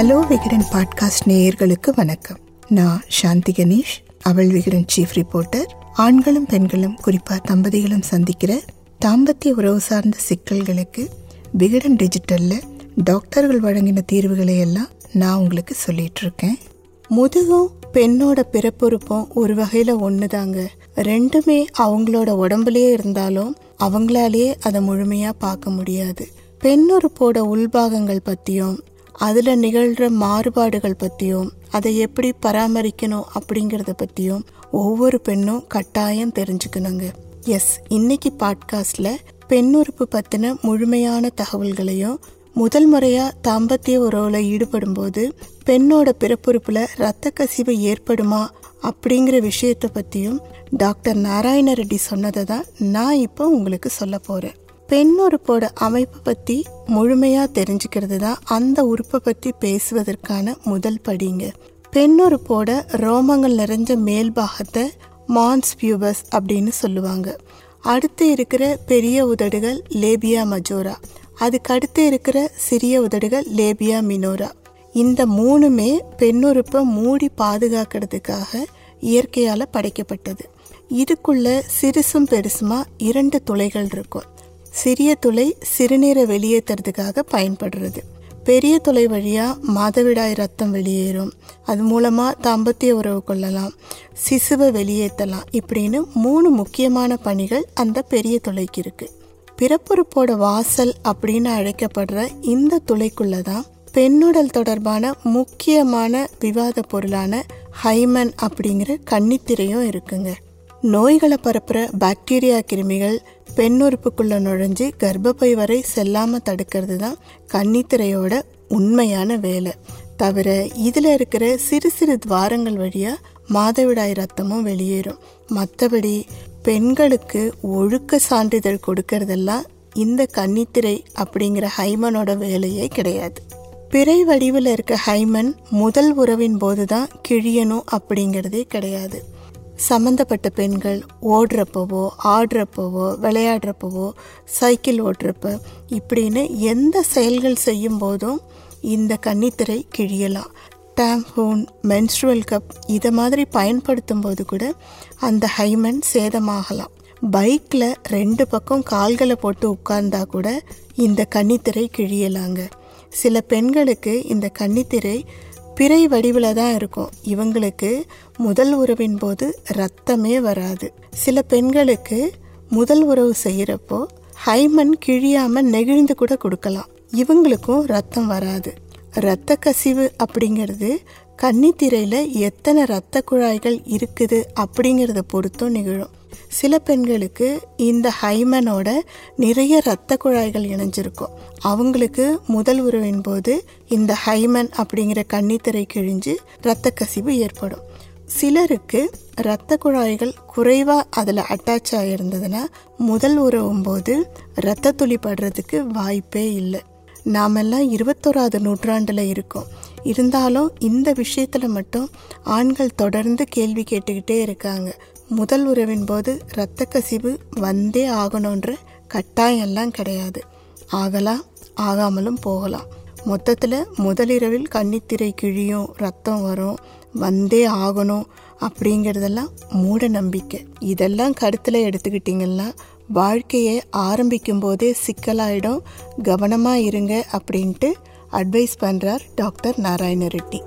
Hello Vikatan podcast நேயர்களுக்கு வணக்கம். நான் சாந்தி கணேஷ் அவள் விகடன் சீஃப் ரிப்போர்ட்டர் ஆண்களும் பெண்களும் குறிப்பா தம்பதிகளும் சந்திக்கிற தாம்பத்திய உறவு சார்ந்த சிக்கல்களுக்கு விகடன் டிஜிட்டல்ல டாக்டர்கள் வழங்கின தீர்வுகளை எல்லாம் நான் உங்களுக்கு சொல்லிட்டு இருக்கேன். முதுகும் பெண்ணோட பிறப்புறுப்பும் ஒரு வகையில ஒண்ணுதாங்க. ரெண்டுமே அவங்களோட உடம்புலயே இருந்தாலும் அவங்களாலேயே அதை முழுமையா பார்க்க முடியாது. பெண்ணுறுப்போட உள்பாகங்கள் பத்தியும் அதில் நிகழ்கிற மாறுபாடுகள் பற்றியும் அதை எப்படி பராமரிக்கணும் அப்படிங்கிறத பற்றியும் ஒவ்வொரு பெண்ணும் கட்டாயம் தெரிஞ்சுக்கணுங்க. எஸ் இன்னைக்கு பாட்காஸ்டில் பெண்ணுறுப்பு பற்றின முழுமையான தகவல்களையும் முதல் முறையாக தாம்பத்திய உறவுல ஈடுபடும்போது பெண்ணோட பிறப்புறுப்பில் இரத்த கசிவு ஏற்படுமா அப்படிங்கிற விஷயத்தை பற்றியும் டாக்டர் நாராயண ரெட்டி சொன்னதை தான் நான் இப்போ உங்களுக்கு சொல்ல போகிறேன் பெண் உறுப்போட அமைப்பை பத்தி முழுமையா தெரிஞ்சுக்கிறது தான் அந்த உறுப்பை பத்தி பேசுவதற்கான முதல் படிங்க. பெண் உறுப்போட ரோமங்கள் நிறைஞ்ச மேல் பாகத்தை மான்ஸ் பியூபஸ் அப்படின்னு சொல்லுவாங்க. அடுத்து இருக்கிற பெரிய உதடுகள் லேபியா மஜோரா. அதுக்கு அடுத்து இருக்கிற சிறிய உதடுகள் லேபியா மினோரா. இந்த மூணுமே பெண்ணுறுப்பை மூடி பாதுகாக்கிறதுக்காக இயற்கையால் படைக்கப்பட்டது. இதுக்குள்ள சிறுசும் பெருசுமா இரண்டு துளைகள் இருக்கும். சிறிய துளை சிறுநீரை வெளியேற்றுறதுக்காக பயன்படுறது. பெரிய துளை வழியா மாதவிடாய் ரத்தம் வெளியேறும். அது மூலமா தம்பத்திய உறவு கொள்ளலாம். சிசுவை வெளியேற்றலாம் இப்படின்னு மூணு முக்கியமான பணிகள் அந்த பெரிய துளைக்கு இருக்கு. பிறப்புறுப்போட வாசல் அப்படின்னு அழைக்கப்படுற இந்த துளைக்குள்ளே தான் பெண்ணுடல் தொடர்பான முக்கியமான விவாத பொருளான ஹைமன் அப்படிங்கிற கன்னித்திரையும் இருக்குங்க. நோய்களை பரப்புற பாக்டீரியா கிருமிகள் பெண்ணுறுப்புக்குள்ள நுழைஞ்சு கர்ப்பப்பை வரை செல்லாம தடுக்கிறது தான் கன்னித்திரையோட உண்மையான வேலை. தவிர இதுல இருக்கிற சிறு சிறு துவாரங்கள் வழியா மாதவிடாய் ரத்தமும் வெளியேறும். மற்றபடி பெண்களுக்கு ஒழுக்க சான்றிதழ் கொடுக்கறதெல்லாம் இந்த கன்னித்திரை அப்படிங்கிற ஹைமனோட வேலையே கிடையாது. பிறை வடிவில் இருக்க ஹைமன் முதல் உறவின் போது தான் கிழியணும் அப்படிங்கிறதே கிடையாது. சம்மந்தப்பட்ட பெண்கள் ஓடுறப்பவோ ஆடுறப்பவோ விளையாடுறப்பவோ சைக்கிள் ஓடுறப்போ இப்படின்னு எந்த செயல்கள் செய்யும் போதும் இந்த கன்னித்திரை கிழியலாம். டேம்பூன் மென்ஸ்ட்ருவல் கப் இதை மாதிரி பயன்படுத்தும் போது கூட அந்த ஹைமன் சேதமாகலாம். பைக்கில் ரெண்டு பக்கம் கால்களை போட்டு உட்கார்ந்தா கூட இந்த கன்னித்திரை கிழியலாங்க. சில பெண்களுக்கு இந்த கன்னித்திரை பிறை வடிவில் தான் இருக்கும். இவங்களுக்கு முதல் உறவின் போது ரத்தமே வராது. சில பெண்களுக்கு முதல் உறவு செய்கிறப்போ ஹைமன் கிழியாமல் நெகிழ்ந்து கூட கொடுக்கலாம். இவங்களுக்கும் ரத்தம் வராது. இரத்த கசிவு அப்படிங்கிறது கன்னித்திரையில் எத்தனை இரத்த குழாய்கள் இருக்குது அப்படிங்கிறத பொறுத்தும் நிகழும். சில பெண்களுக்கு இந்த ஹைமனோட நிறைய இரத்த குழாய்கள் இணைஞ்சிருக்கும். அவங்களுக்கு முதல் உறவின் போது இந்த ஹைமன் அப்படிங்கிற கன்னித்திரை கிழிஞ்சு இரத்த கசிவு ஏற்படும். சிலருக்கு இரத்த குழாய்கள் குறைவாக அதில் அட்டாச் ஆகியிருந்ததுன்னா முதல் உறவும் போது இரத்த துளி படுறதுக்கு வாய்ப்பே இல்லை. நாமெல்லாம் இருபத்தோராவது நூற்றாண்டில் இருக்கோம். இருந்தாலும் இந்த விஷயத்தில் மட்டும் ஆண்கள் தொடர்ந்து கேள்வி கேட்டுக்கிட்டே இருக்காங்க. முதல் உறவின் போது இரத்த கசிவு வந்தே ஆகணுன்ற கட்டாயம்லாம் கிடையாது. ஆகலாம் ஆகாமலும் போகலாம். மொத்தத்தில் முதலிரவில் கன்னித்திரை கிழியும் ரத்தம் வரும் வந்தே ஆகணும் அப்படிங்கிறதெல்லாம் மூட நம்பிக்கை. இதெல்லாம் கருத்தில் எடுத்துக்கிட்டிங்கன்னா வாழ்க்கையை ஆரம்பிக்கும் போதே சிக்கலாயிடும் கவனமாக இருங்க அப்படின்ட்டு அட்வைஸ் பண்ணுறார் டாக்டர் நாராயண ரெட்டி